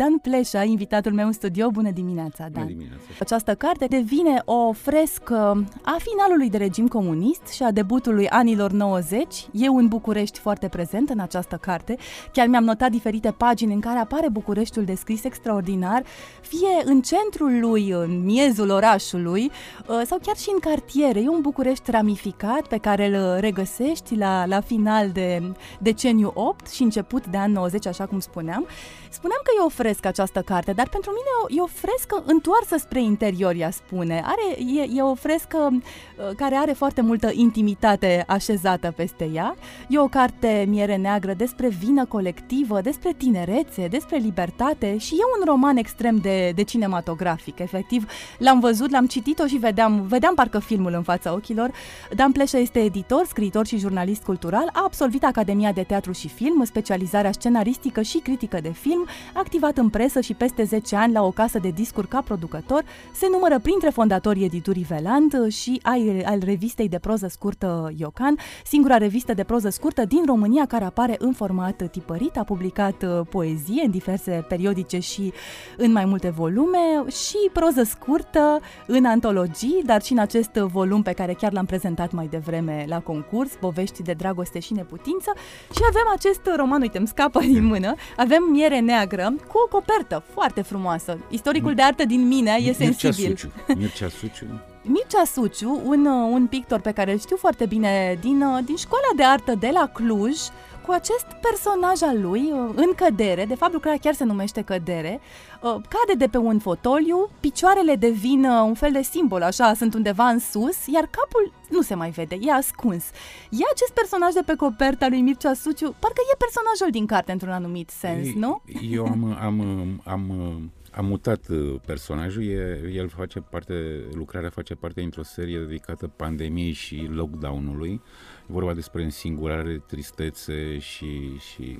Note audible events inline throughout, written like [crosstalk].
Dan Pleșa, invitatul meu în studio. Bună dimineața, Dan! Bună dimineața! Această carte devine o frescă a finalului de regim comunist și a debutului anilor 90. Eu în București foarte prezent în această carte. Chiar mi-am notat diferite pagini în care apare Bucureștiul descris extraordinar, fie în centrul lui, în miezul orașului, uh, sau chiar și în cartiere. E un București ramificat pe care îl regăsești la, la final de deceniu 8 și început de an 90, așa cum spuneam. Spuneam că e o frescă această carte, dar pentru mine e o, e o frescă întoarsă spre interior, ea spune. Are, e, e o frescă uh, care are foarte multă intimitate așezată peste ea. E o carte miere neagră despre vină colectivă, despre tinerețe, despre libertate și e un roman extrem de, de cinematografic. Efectiv, l-am văzut, l-am citit-o și vedeam, vedeam parcă filmul în fața ochilor. Dan Pleșa este editor, scriitor și jurnalist cultural, a absolvit Academia de Teatru și Film, specializarea scenaristică și critică de film, film, activat în presă și peste 10 ani la o casă de discuri ca producător, se numără printre fondatorii editurii Veland și ai, al revistei de proză scurtă Iocan, singura revistă de proză scurtă din România care apare în format tipărit, a publicat uh, poezie în diverse periodice și în mai multe volume și proză scurtă în antologii, dar și în acest volum pe care chiar l-am prezentat mai devreme la concurs, Povești de dragoste și neputință. Și avem acest roman, uite, îmi scapă din mână, avem Miere neagră cu o copertă foarte frumoasă. Istoricul de artă din mine e sensibil. Mircea Suciu. [laughs] Mircea Suciu. Mircea Suciu, un, un pictor pe care îl știu foarte bine din, din școala de artă de la Cluj, cu acest personaj al lui în cădere, de fapt lucrarea chiar se numește cădere, cade de pe un fotoliu, picioarele devin un fel de simbol, așa, sunt undeva în sus, iar capul nu se mai vede, e ascuns. E acest personaj de pe coperta lui Mircea Suciu, parcă e personajul din carte într-un anumit sens, Ei, nu? Eu am, am, am, am mutat personajul, e, el face parte, lucrarea face parte dintr-o serie dedicată pandemiei și lockdown-ului. E vorba despre însingurare, tristețe și, și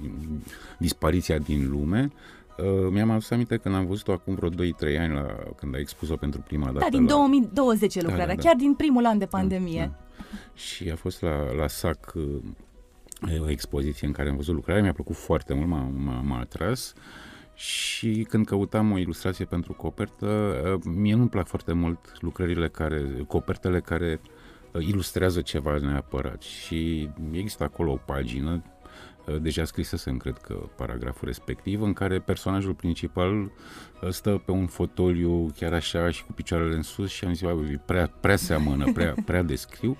dispariția din lume. Uh, mi-am adus aminte când am văzut-o acum vreo 2-3 ani, la, când a expus-o pentru prima dată. Da, din la... 2020 lucrarea, da, da, da. chiar din primul an de pandemie. Da, da. Și a fost la, la SAC uh, o expoziție în care am văzut lucrarea, mi-a plăcut foarte mult, m-a, m-a, m-a atras. Și când căutam o ilustrație pentru copertă, uh, mie nu-mi plac foarte mult lucrările care, copertele care ilustrează ceva neapărat. Și există acolo o pagină Uh, deja scrisesem, cred că, paragraful respectiv, în care personajul principal uh, stă pe un fotoliu chiar așa și cu picioarele în sus și am zis, prea, prea seamănă, prea, [laughs] prea descriu.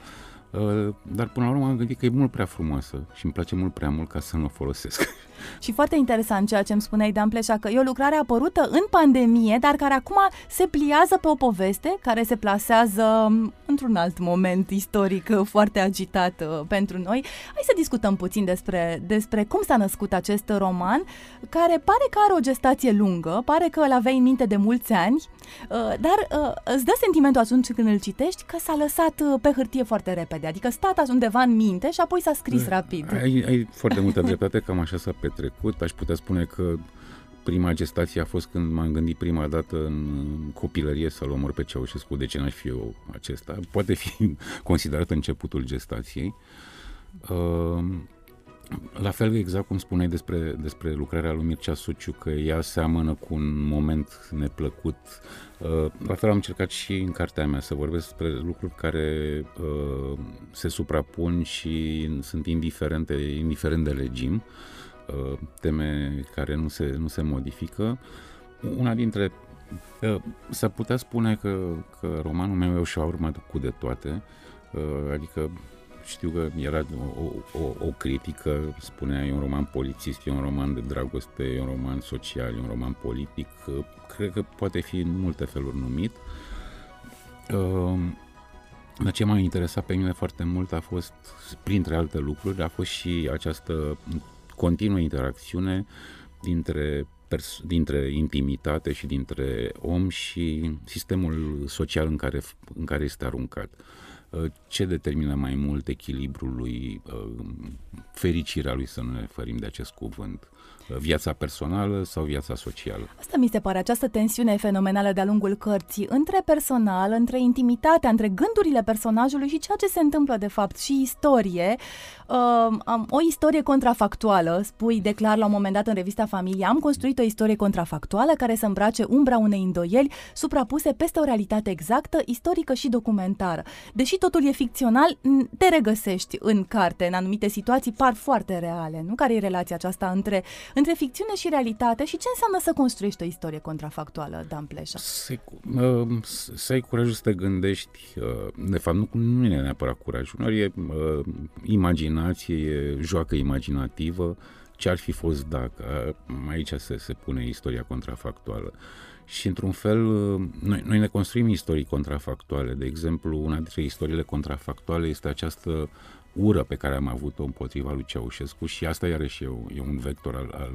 Uh, dar până la urmă am gândit că e mult prea frumoasă și îmi place mult prea mult ca să nu o folosesc. [laughs] Și foarte interesant ceea ce îmi spuneai, Dan Pleșa, că e o lucrare apărută în pandemie, dar care acum se pliază pe o poveste care se plasează într-un alt moment istoric foarte agitat uh, pentru noi. Hai să discutăm puțin despre, despre cum s-a născut acest roman, care pare că are o gestație lungă, pare că îl aveai în minte de mulți ani, uh, dar uh, îți dă sentimentul atunci când îl citești că s-a lăsat pe hârtie foarte repede, adică stat undeva în minte și apoi s-a scris rapid. Ai, ai foarte multă dreptate, cam așa s-a petrecut. Aș putea spune că prima gestație a fost când m-am gândit prima dată în copilărie să-l omor pe Ceaușescu, de ce n-aș fi eu acesta? Poate fi [laughs] considerat începutul gestației. Uh, la fel exact cum spuneai despre, despre lucrarea lui Mircea Suciu, că ea seamănă cu un moment neplăcut. Uh, la fel am încercat și în cartea mea să vorbesc despre lucruri care uh, se suprapun și sunt indiferente, indiferent de regim. Uh, teme care nu se, nu se modifică. Una dintre uh, S-ar putea spune că, că romanul meu e o șaurmă cu de toate, uh, adică știu că era o, o, o critică, spunea e un roman polițist, e un roman de dragoste, e un roman social, e un roman politic, cred că poate fi în multe feluri numit. Dar ce m-a interesat pe mine foarte mult a fost, printre alte lucruri, a fost și această continuă interacțiune dintre, pers- dintre intimitate și dintre om și sistemul social în care, în care este aruncat. Uh, ce determină mai mult echilibrul lui, uh, fericirea lui, să nu ne ferim de acest cuvânt, viața personală sau viața socială. Asta mi se pare, această tensiune fenomenală de-a lungul cărții, între personal, între intimitatea, între gândurile personajului și ceea ce se întâmplă de fapt și istorie. Uh, am o istorie contrafactuală, spui, declar la un moment dat în revista Familia, am construit o istorie contrafactuală care să îmbrace umbra unei îndoieli suprapuse peste o realitate exactă, istorică și documentară. Deși totul e ficțional, te regăsești în carte, în anumite situații par foarte reale, nu? Care e relația aceasta între, între ficțiune și realitate și ce înseamnă să construiești o istorie contrafactuală, Dan Pleșa? Să, uh, să ai curajul să te gândești, uh, de fapt nu, nu e neapărat curaj, uneori e uh, imaginație, e joacă imaginativă, ce ar fi fost dacă, aici se, se pune istoria contrafactuală. Și într-un fel, noi, noi ne construim istorii contrafactuale. De exemplu, una dintre istoriile contrafactuale este această ură pe care am avut-o împotriva lui Ceaușescu și asta iarăși e, e un vector al, al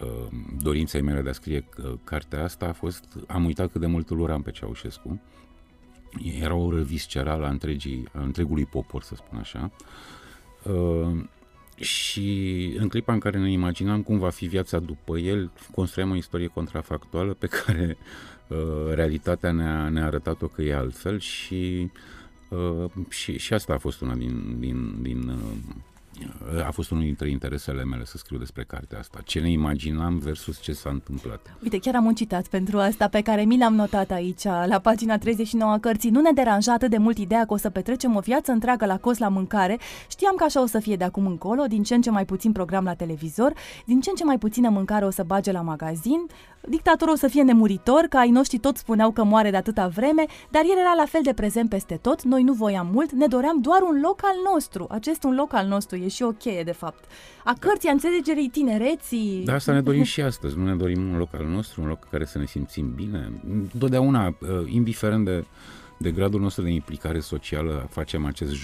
uh, dorinței mele de a scrie uh, cartea asta a fost, am uitat cât de mult îl uram pe Ceaușescu. Era o ură viscerală a, întregii, a întregului popor, să spun așa. Uh, și în clipa în care ne imaginam cum va fi viața după el, construiam o istorie contrafactuală pe care uh, realitatea ne-a, ne-a arătat-o că e altfel și, uh, și, și asta a fost una din, din, din uh, a fost unul dintre interesele mele să scriu despre cartea asta. Ce ne imaginam versus ce s-a întâmplat. Uite, chiar am un citat pentru asta pe care mi l-am notat aici, la pagina 39 a cărții. Nu ne deranja atât de mult ideea că o să petrecem o viață întreagă la cost la mâncare. Știam că așa o să fie de acum încolo, din ce în ce mai puțin program la televizor, din ce în ce mai puțină mâncare o să bage la magazin, Dictatorul o să fie nemuritor, că ai noștri toți spuneau că moare de atâta vreme, dar el era la fel de prezent peste tot, noi nu voiam mult, ne doream doar un loc al nostru. Acest un loc al nostru e și o cheie, de fapt. A cărții, a înțelegerii tinereții. Da, asta ne dorim și astăzi. Nu ne dorim un loc al nostru, un loc în care să ne simțim bine. Totdeauna, uh, indiferent de de gradul nostru de implicare socială facem acest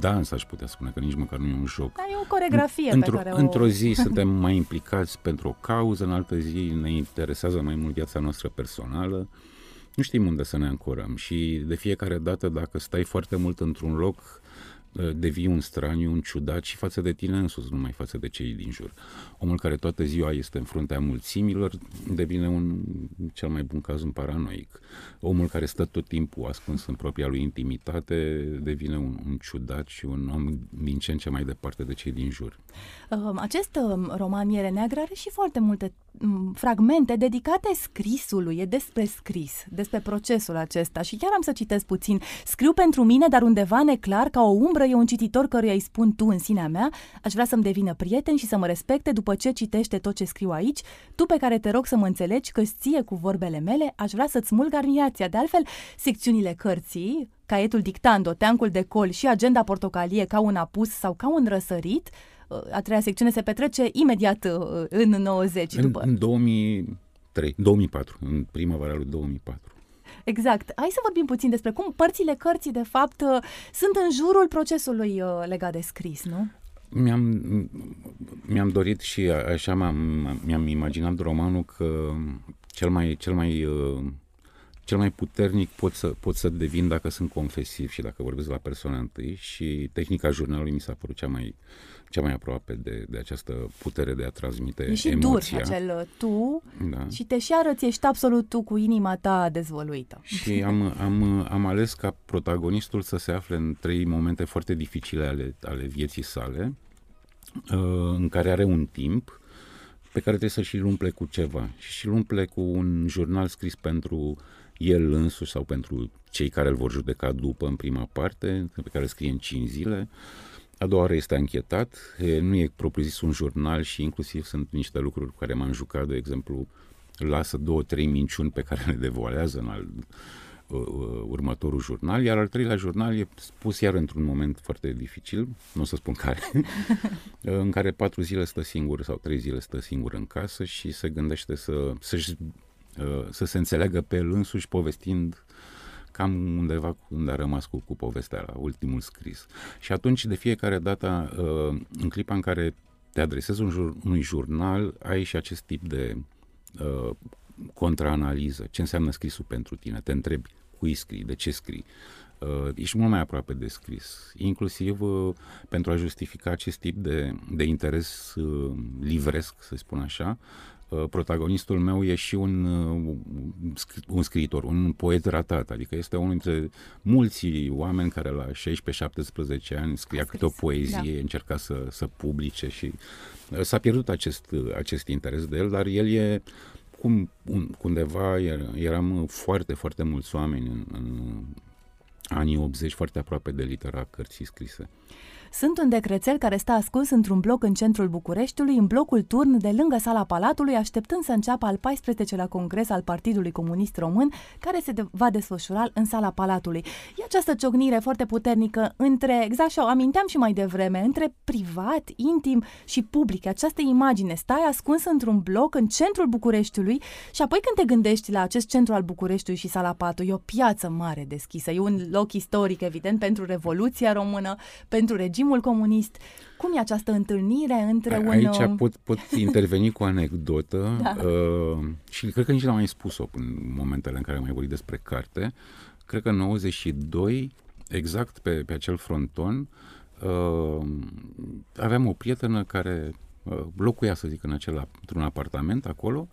dans, aș putea spune, că nici măcar nu e un joc. Dar e o coregrafie într-o, pe care o... Într-o zi [laughs] suntem mai implicați pentru o cauză, în altă zi ne interesează mai mult viața noastră personală. Nu știm unde să ne ancorăm și de fiecare dată dacă stai foarte mult într-un loc, Uh, devii un straniu, un ciudat și față de tine însuți, numai față de cei din jur. Omul care toată ziua este în fruntea mulțimilor devine un, cel mai bun caz, un paranoic. Omul care stă tot timpul ascuns în propria lui intimitate devine un, un ciudat și un om din ce în ce mai departe de cei din jur. Um, acest um, roman Miere Neagră are și foarte multe um, fragmente dedicate scrisului, e despre scris, despre procesul acesta și chiar am să citesc puțin. Scriu pentru mine, dar undeva neclar, ca o umbră e un cititor căruia îi spun tu în sinea mea, aș vrea să-mi devină prieten și să mă respecte după ce citește tot ce scriu aici, tu pe care te rog să mă înțelegi că ție cu vorbele mele, aș vrea să-ți smulg armiația. De altfel, secțiunile cărții, caietul dictando, teancul de col și agenda portocalie ca un apus sau ca un răsărit, a treia secțiune se petrece imediat uh, în 90. În, după. în 2003, 2004, în primăvara lui 2004. Exact. Hai să vorbim puțin despre cum părțile cărții, de fapt, uh, sunt în jurul procesului uh, legat de scris, nu? Mi-am, mi-am dorit și așa m-am, mi-am imaginat romanul că cel mai, cel mai cel mai puternic pot să, pot să devin dacă sunt confesiv și dacă vorbesc la persoana întâi și tehnica jurnalului mi s-a părut cea mai, cea mai aproape de, de această putere de a transmite e și emoția. dur acel uh, tu da. și te și arăți, ești absolut tu cu inima ta dezvăluită. Și am, am, am ales ca protagonistul să se afle în trei momente foarte dificile ale, ale vieții sale, uh, în care are un timp pe care trebuie să și-l umple cu ceva. Și și-l umple cu un jurnal scris pentru el însuși sau pentru cei care îl vor judeca după în prima parte, pe care scrie în 5 zile. A doua oară este anchetat, nu e propriu-zis un jurnal și inclusiv sunt niște lucruri cu care m-am jucat, de exemplu, lasă două, trei minciuni pe care le devoalează în al, uh, uh, următorul jurnal, iar al treilea jurnal e spus iar într-un moment foarte dificil, nu o să spun care, [laughs] în care patru zile stă singur sau trei zile stă singur în casă și se gândește să, să-și Uh, să se înțeleagă pe el însuși povestind cam undeva unde a rămas cu, cu povestea la ultimul scris. Și atunci, de fiecare dată, uh, în clipa în care te adresezi un jur, unui jurnal, ai și acest tip de uh, contraanaliză. Ce înseamnă scrisul pentru tine? Te întrebi cui scrii, de ce scrii, uh, ești mult mai aproape de scris. Inclusiv uh, pentru a justifica acest tip de, de interes uh, livresc, să spun așa, uh, protagonistul meu e și un, uh, un scriitor, un poet ratat, adică este unul dintre mulți oameni care la 16-17 ani scria câte o poezie, da. încerca să, să publice și uh, s-a pierdut acest, uh, acest interes de el, dar el e cum un, undeva eram foarte, foarte mulți oameni în, în anii 80, foarte aproape de litera cărții scrise. Sunt un decrețel care stă ascuns într-un bloc în centrul Bucureștiului, în blocul turn de lângă sala Palatului, așteptând să înceapă al 14-lea congres al Partidului Comunist Român, care se de- va desfășura în sala Palatului. E această ciocnire foarte puternică între, exact și o aminteam și mai devreme, între privat, intim și public. Această imagine, stai ascuns într-un bloc în centrul Bucureștiului și apoi când te gândești la acest centru al Bucureștiului și sala Palatului, e o piață mare deschisă, e un loc istoric, evident, pentru Revoluția Română, pentru regimul comunist. Cum e această întâlnire între un... Aici pot, pot [laughs] interveni cu o anecdotă da. uh, și cred că nici n-am mai spus-o în momentele în care am mai vorbit despre carte. Cred că în 92, exact pe, pe acel fronton, uh, aveam o prietenă care uh, locuia, să zic, în acel, într-un apartament acolo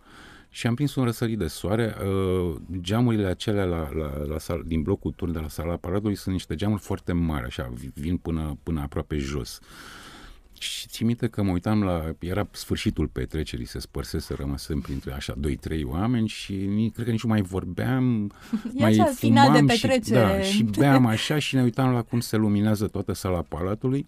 și am prins un răsărit de soare. Uh, geamurile acelea la, la, la sal, din blocul turn de la sala paradului sunt niște geamuri foarte mari, așa, vin până, până aproape jos. Și ții minte că mă uitam la, era sfârșitul petrecerii, se spărsese, rămăsem printre așa 2-3 oameni și cred că nici nu mai vorbeam, [laughs] E mai așa, final de fumam și, petrecere. da, și beam așa și ne uitam la cum se luminează toată sala palatului.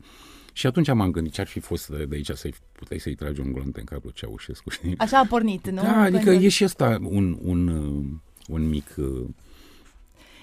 Și atunci m-am gândit ce ar fi fost de aici să-i puteai să-i tragi un glonț în capul Ceaușescu, știi? Așa a pornit, nu? Da, adică Pentru- e și ăsta un, un, uh, un mic...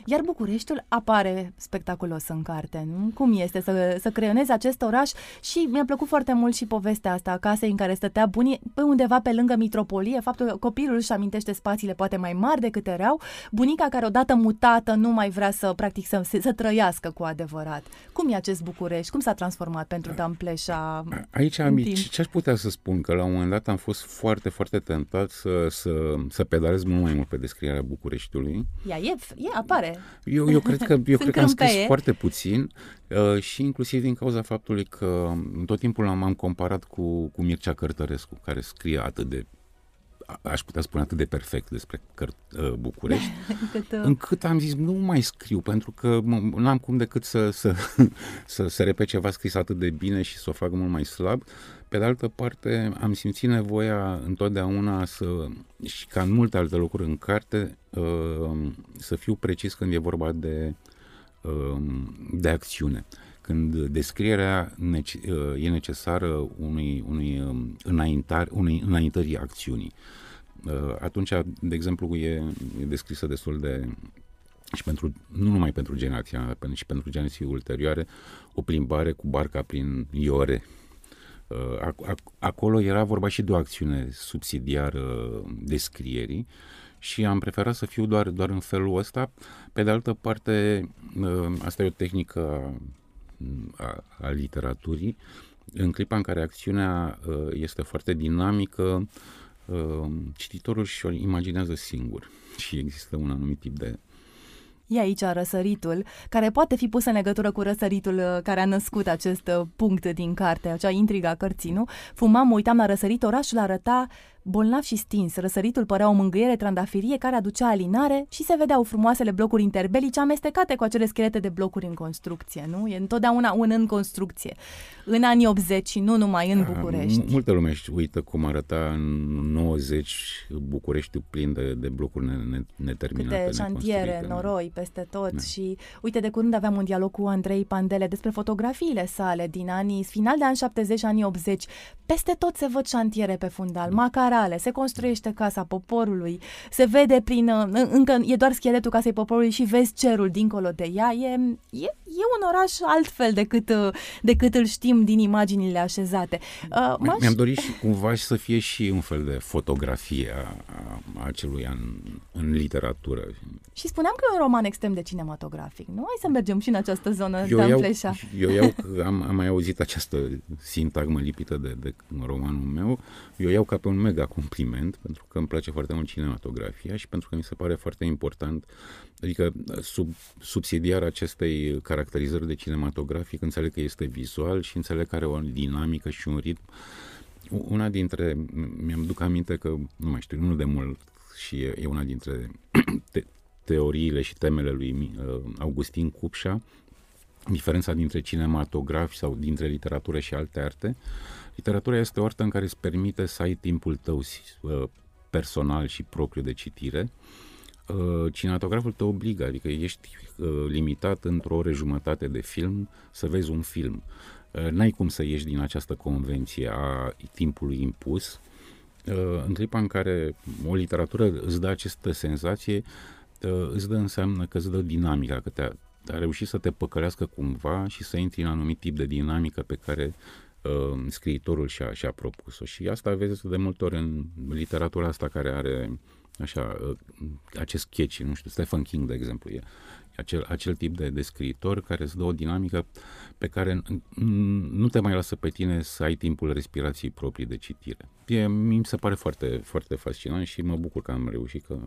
uh, Iar Bucureștiul apare spectaculos în carte, nu? Cum este să, să creionezi acest oraș? Și mi-a plăcut foarte mult și povestea asta a casei în care stătea bunii, pe undeva pe lângă mitropolie, faptul că copilul își amintește spațiile poate mai mari decât erau, bunica care odată mutată nu mai vrea să, practic, să, să trăiască cu adevărat. Cum e acest București? Cum s-a transformat pentru Dan Pleșa? Aici, în am, timp? ce aș putea să spun? Că la un moment dat am fost foarte, foarte tentat să, să, să pedalez mult mai mult pe descrierea Bucureștiului. Ea e, e apare. Eu, eu cred că, eu Sunt cred că am scris crâmpeie. foarte puțin uh, și inclusiv din cauza faptului că tot timpul am, am comparat cu, cu Mircea Cărtărescu, care scrie atât de a- aș putea spune atât de perfect despre Căr- uh, București, [laughs] Cât, uh, încât am zis nu mai scriu, pentru că mă- n-am cum decât să, să, [laughs] să, să repet ceva scris atât de bine și să o fac mult mai slab. Pe de altă parte, am simțit nevoia întotdeauna să, și ca în multe alte lucruri în carte, uh, să fiu precis când e vorba de, uh, de acțiune. Când descrierea nece- uh, e necesară unui, unui, um, înaintar, unei înaintării acțiunii. Uh, atunci, de exemplu, e, e descrisă destul de și pentru, nu numai pentru generația mea, pentru, și pentru generații ulterioare, o plimbare cu barca prin Iore. Uh, ac- ac- acolo era vorba și de o acțiune subsidiară descrierii și am preferat să fiu doar, doar în felul ăsta. Pe de altă parte, uh, asta e o tehnică a, a, a literaturii. În clipa în care acțiunea uh, este foarte dinamică, uh, cititorul și-o imaginează singur și există un anumit tip de E aici răsăritul, care poate fi pus în legătură cu răsăritul uh, care a născut acest uh, punct din carte, acea intriga a cărții, nu? Fumam, mă uitam la răsărit, orașul arăta bolnav și stins. Răsăritul părea o mângâiere trandafirie care aducea alinare și se vedeau frumoasele blocuri interbelice amestecate cu acele schelete de blocuri în construcție, nu? E întotdeauna un în construcție. În anii 80 și nu numai în București. M- Multă lume își uită cum arăta în 90 Bucureștiul plin de, de blocuri ne, ne, neterminate. Câte șantiere, neconstruite, da. noroi peste tot Da. și uite de curând aveam un dialog cu Andrei Pandele despre fotografiile sale din anii, final de ani 70, anii 80. Peste tot se văd șantiere pe fundal, macarale, se construiește casa poporului, se vede prin, uh, încă e doar scheletul casei poporului și vezi cerul dincolo de ea. E, e, e un oraș altfel decât, uh, decât îl știm din imaginile așezate. Uh, Mi- m-aș- Mi-am dorit și cumva și să fie și un fel de fotografie a, a, a acelui an în literatură. Și spuneam că e un roman extrem de cinematografic, nu? Hai să mergem și în această zonă, Eu Dan iau, Pleșa. eu iau [laughs] că am, am mai auzit această sintagmă lipită de, de romanul meu, eu iau ca pe un mega compliment, pentru că îmi place foarte mult cinematografia și pentru că mi se pare foarte important, adică sub, subsidiar acestei caracterizări de cinematografic, înțeleg că este vizual și înțeleg că are o dinamică și un ritm. Una dintre, mi-am duc aminte că, nu mai știu, nu de mult și e, e una dintre [clears throat] te, teoriile și temele lui uh, Augustin Cupșa, diferența dintre cinematograf sau dintre literatură și alte arte. Literatura este o artă în care îți permite să ai timpul tău uh, personal și propriu de citire. Uh, cinematograful te obligă, adică ești limitat într-o oră jumătate de film să vezi un film. N-ai cum să ieși din această convenție a timpului impus. În clipa în care o literatură îți dă această senzație, îți dă înseamnă că îți dă dinamica, că te-a, a reușit să te păcălească cumva și să intri în anumit tip de dinamică pe care uh, scriitorul și-a, și-a propus-o. Și asta vezi de multe ori în literatura asta care are așa, uh, acest sketch, nu știu, Stephen King, de exemplu, e acel, acel tip de, de scriitor care îți dă o dinamică pe care nu te mai lasă pe tine să ai timpul respirației proprii de citire. E, mi se pare foarte, foarte fascinant și mă bucur că am reușit că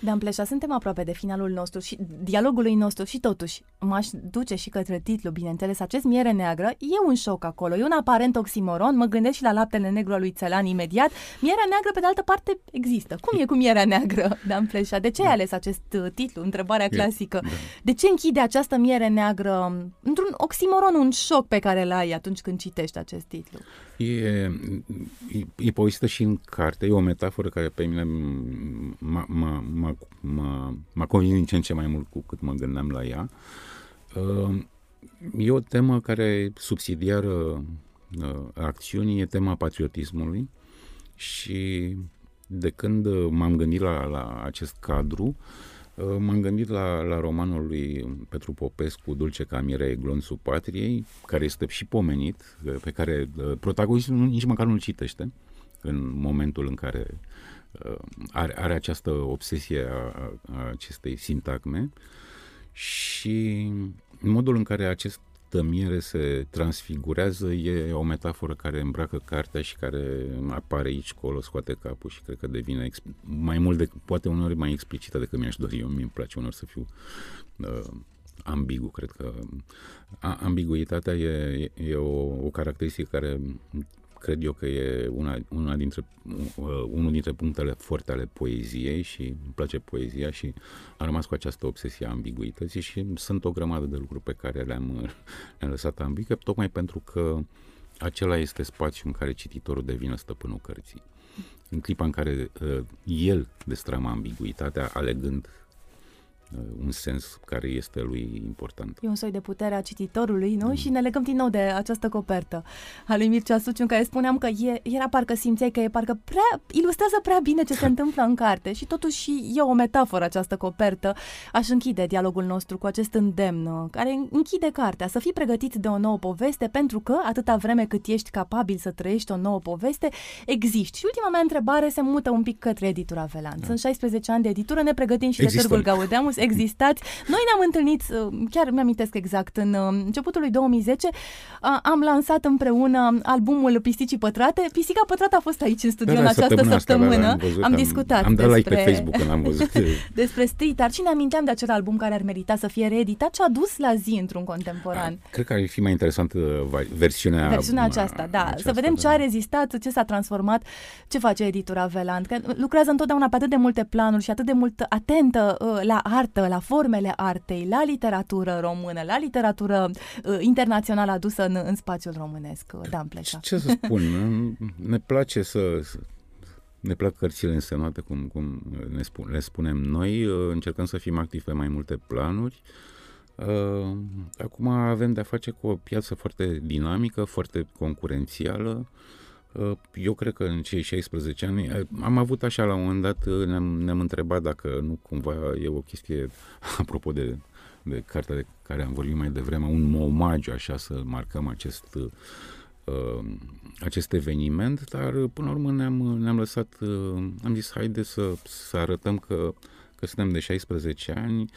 Dan Pleșa, suntem aproape de finalul nostru și dialogului nostru și totuși m-aș duce și către titlu, bineînțeles, acest miere neagră, e un șoc acolo, e un aparent oximoron, mă gândesc și la laptele negru al lui Țelan imediat. Mierea neagră, pe de altă parte, există. Cum e cu mierea neagră, [laughs] Dan Pleșa? De ce ai ales acest uh, titlu? Întrebarea clasică. Da. De ce închide această miere neagră într-un oximoron, un șoc pe care l ai atunci când citești acest titlu? E, e, e povestită și în carte, e o metaforă care pe mine m-a, m-a, m-a, m-a, m-a convins din ce în ce mai mult cu cât mă gândeam la ea. Uh, e o temă care subsidiară uh, acțiunii, e tema patriotismului și de când m-am gândit la, la acest cadru, uh, Uh, m-am gândit la, la romanul lui Petru Popescu, Dulce ca Mirei, Glonțul Patriei, care este și pomenit, uh, pe care uh, protagonistul nici măcar nu-l citește în momentul în care are, are această obsesie a, a acestei sintagme. Și modul în care acest tămiere se transfigurează e o metaforă care îmbracă cartea și care apare aici, colo, scoate capul și cred că devine mai mult de, poate uneori mai explicită decât mi-aș dori eu. Mi-mi place uneori să fiu uh, ambigu. Cred că a, ambiguitatea e, e o, o caracteristică care cred eu că e una, una dintre, uh, unul dintre punctele forte ale poeziei și îmi place poezia și am rămas cu această obsesie a ambiguității și sunt o grămadă de lucruri pe care le-am, [laughs] le-am lăsat ambigue, tocmai pentru că acela este spațiul în care cititorul devine stăpânul cărții. În clipa în care uh, el destramă ambiguitatea, alegând Uh, un sens care este lui important. E un soi de putere a cititorului, nu? Mm. Și ne legăm din nou de această copertă a lui Mircea Suciu, în care spuneam că e, era parcă simțeai că e parcă prea, ilustrează prea bine ce se [laughs] întâmplă în carte și totuși e o metaforă această copertă. Aș închide dialogul nostru cu acest îndemn uh, care închide cartea, să fii pregătit de o nouă poveste pentru că atâta vreme cât ești capabil să trăiești o nouă poveste, existi. Și ultima mea întrebare se mută un pic către editura Velan. Da. Sunt 16 ani de editură, ne pregătim și Există. de Târgul Gaudeamus existați. Noi ne-am întâlnit, uh, chiar mi-amintesc exact, în uh, începutul lui 2010, am lansat împreună albumul Pisicii Pătrate. Pisica Pătrată a fost aici în studio da, în această săptămână. săptămână. Asta, da, da, am, văzut, am discutat am, am despre, like pe Facebook când am văzut. [laughs] despre street art și ne aminteam de acel album care ar merita să fie reeditat și a dus la zi într-un contemporan. Cred că ar fi mai interesant uh, versiunea Versiunea aceasta, da. Aceasta, să vedem da. ce a rezistat, ce s-a transformat, ce face editura Veland. Că lucrează întotdeauna pe atât de multe planuri și atât de mult atentă uh, la artă, la formele artei, la literatură română, la literatură uh, internațională adusă în, în spațiul românesc. Uh, Dan Pleșa. Ce să spun? ne place să, ne plac cărțile însemnate, cum, cum ne spun, le spunem noi, uh, încercăm să fim activi pe mai multe planuri. Uh, acum avem de-a face cu o piață foarte dinamică, foarte concurențială. Uh, eu cred că în cei 16 ani am avut așa la un moment dat, ne-am, ne-am întrebat dacă nu cumva e o chestie, [laughs] apropo de, de cartea de care am vorbit mai devreme, un omagiu așa să marcăm acest uh, acest eveniment, dar până la urmă ne-am, ne-am lăsat, uh, am zis haide să, să arătăm că că suntem de 16 ani.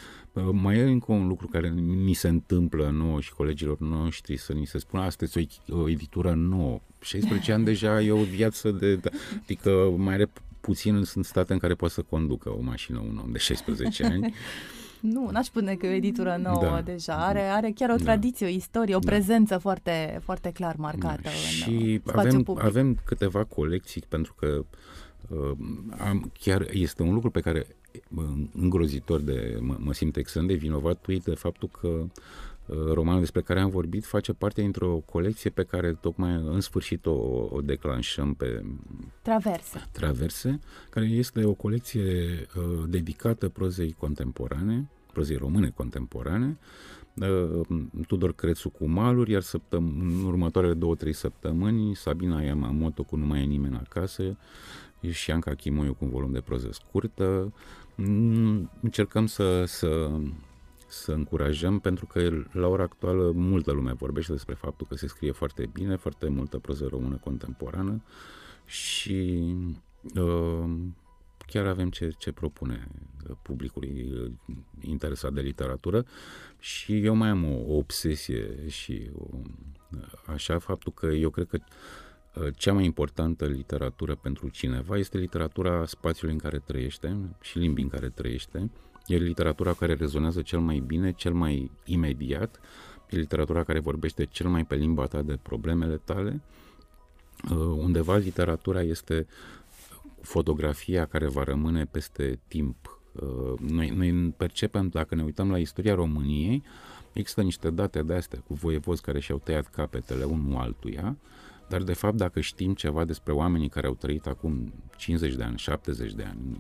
Mai e încă un lucru care ni se întâmplă nouă și colegilor noștri să ni se spună astăzi o, o editură nouă. 16 ani deja e o viață de... Adică mai are puțin sunt state în care poate să conducă o mașină un om de 16 ani. Nu, n-aș spune că e o editură nouă da. deja. Are, are chiar o da. tradiție, da. o istorie, o da. prezență foarte, foarte clar marcată da. Și în avem, public. avem câteva colecții pentru că uh, am, chiar este un lucru pe care uh, îngrozitor de mă, mă simt extrem de vinovat de faptul că uh, romanul despre care am vorbit face parte dintr-o colecție pe care tocmai în sfârșit o, o declanșăm pe Traverse. Traverse, care este o colecție uh, dedicată prozei contemporane, prozei române contemporane, uh, Tudor Crețu cu maluri, iar săptăm- în următoarele două-trei săptămâni Sabina Yamamoto cu Nu mai e nimeni acasă și Anca Chimoiu cu un volum de proză scurtă. Mm, încercăm să, să, să încurajăm pentru că la ora actuală multă lume vorbește despre faptul că se scrie foarte bine, foarte multă proză română contemporană și uh, chiar avem ce, ce propune publicului uh, interesat de literatură și eu mai am o, o obsesie și o, așa faptul că eu cred că uh, cea mai importantă literatură pentru cineva este literatura spațiului în care trăiește și limbii în care trăiește. E literatura care rezonează cel mai bine, cel mai imediat, e literatura care vorbește cel mai pe limba ta de problemele tale. Uh, undeva literatura este fotografia care va rămâne peste timp. Uh, noi, noi percepem, dacă ne uităm la istoria României, există niște date de astea cu voievozi care și-au tăiat capetele unul altuia, dar de fapt dacă știm ceva despre oamenii care au trăit acum 50 de ani, 70 de ani,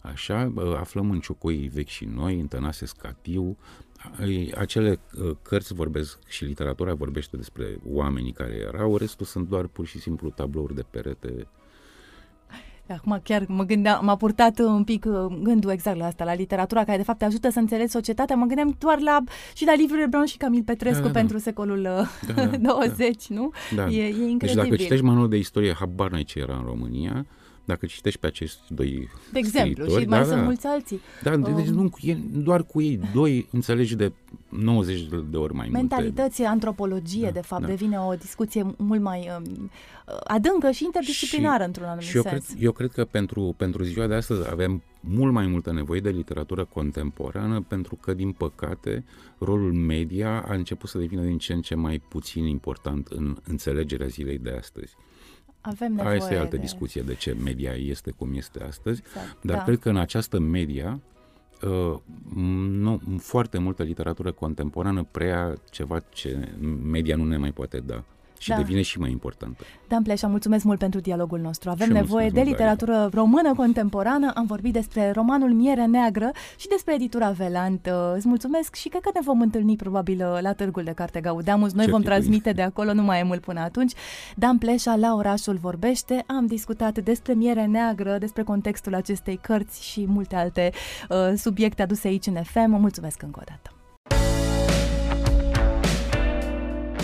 așa, aflăm în ciocoi vechi și noi, în Tănase Scatiu, acele uh, cărți vorbesc și literatura vorbește despre oamenii care erau, restul sunt doar pur și simplu tablouri de perete Acum chiar mă gândeam, m-a purtat un pic uh, gândul exact la asta, la literatura care de fapt te ajută să înțelegi societatea. Mă gândeam doar la și la livrurile Brown și Camil Petrescu da, da, pentru secolul uh, da, da, [laughs] 20, da. nu? Da. E, e incredibil. Deci dacă citești manualul de istorie, habar n-ai ce era în România, dacă citești pe acești doi De exemplu, și mai da, sunt da. mulți alții. Da, um, deci nu, e doar cu ei doi înțelegi de 90 de ori mai Mentalități, multe. antropologie, da, de fapt, da. devine o discuție mult mai um, adâncă și interdisciplinară și, într-un anumit și eu sens. Cred, eu cred că pentru, pentru ziua de astăzi avem mult mai multă nevoie de literatură contemporană pentru că, din păcate, rolul media a început să devină din ce în ce mai puțin important în înțelegerea zilei de astăzi. Avem nevoie Asta e altă de... discuție de ce media este cum este astăzi, exact, dar da. cred că în această media uh, nu, foarte multă literatură contemporană preia ceva ce media nu ne mai poate da și da. devine și mai importantă. Dan Pleșa, mulțumesc mult pentru dialogul nostru. Avem și nevoie de literatură Daria. română contemporană. Am vorbit despre romanul Miere Neagră și despre editura Velant. Uh, îți mulțumesc și cred că ne vom întâlni probabil uh, la Târgul de Carte Gaudeamus. Noi Ce vom transmite de acolo, nu mai e mult până atunci. Dan Pleșa la orașul vorbește. Am discutat despre Miere Neagră, despre contextul acestei cărți și multe alte uh, subiecte aduse aici în FM. Mulțumesc încă o dată.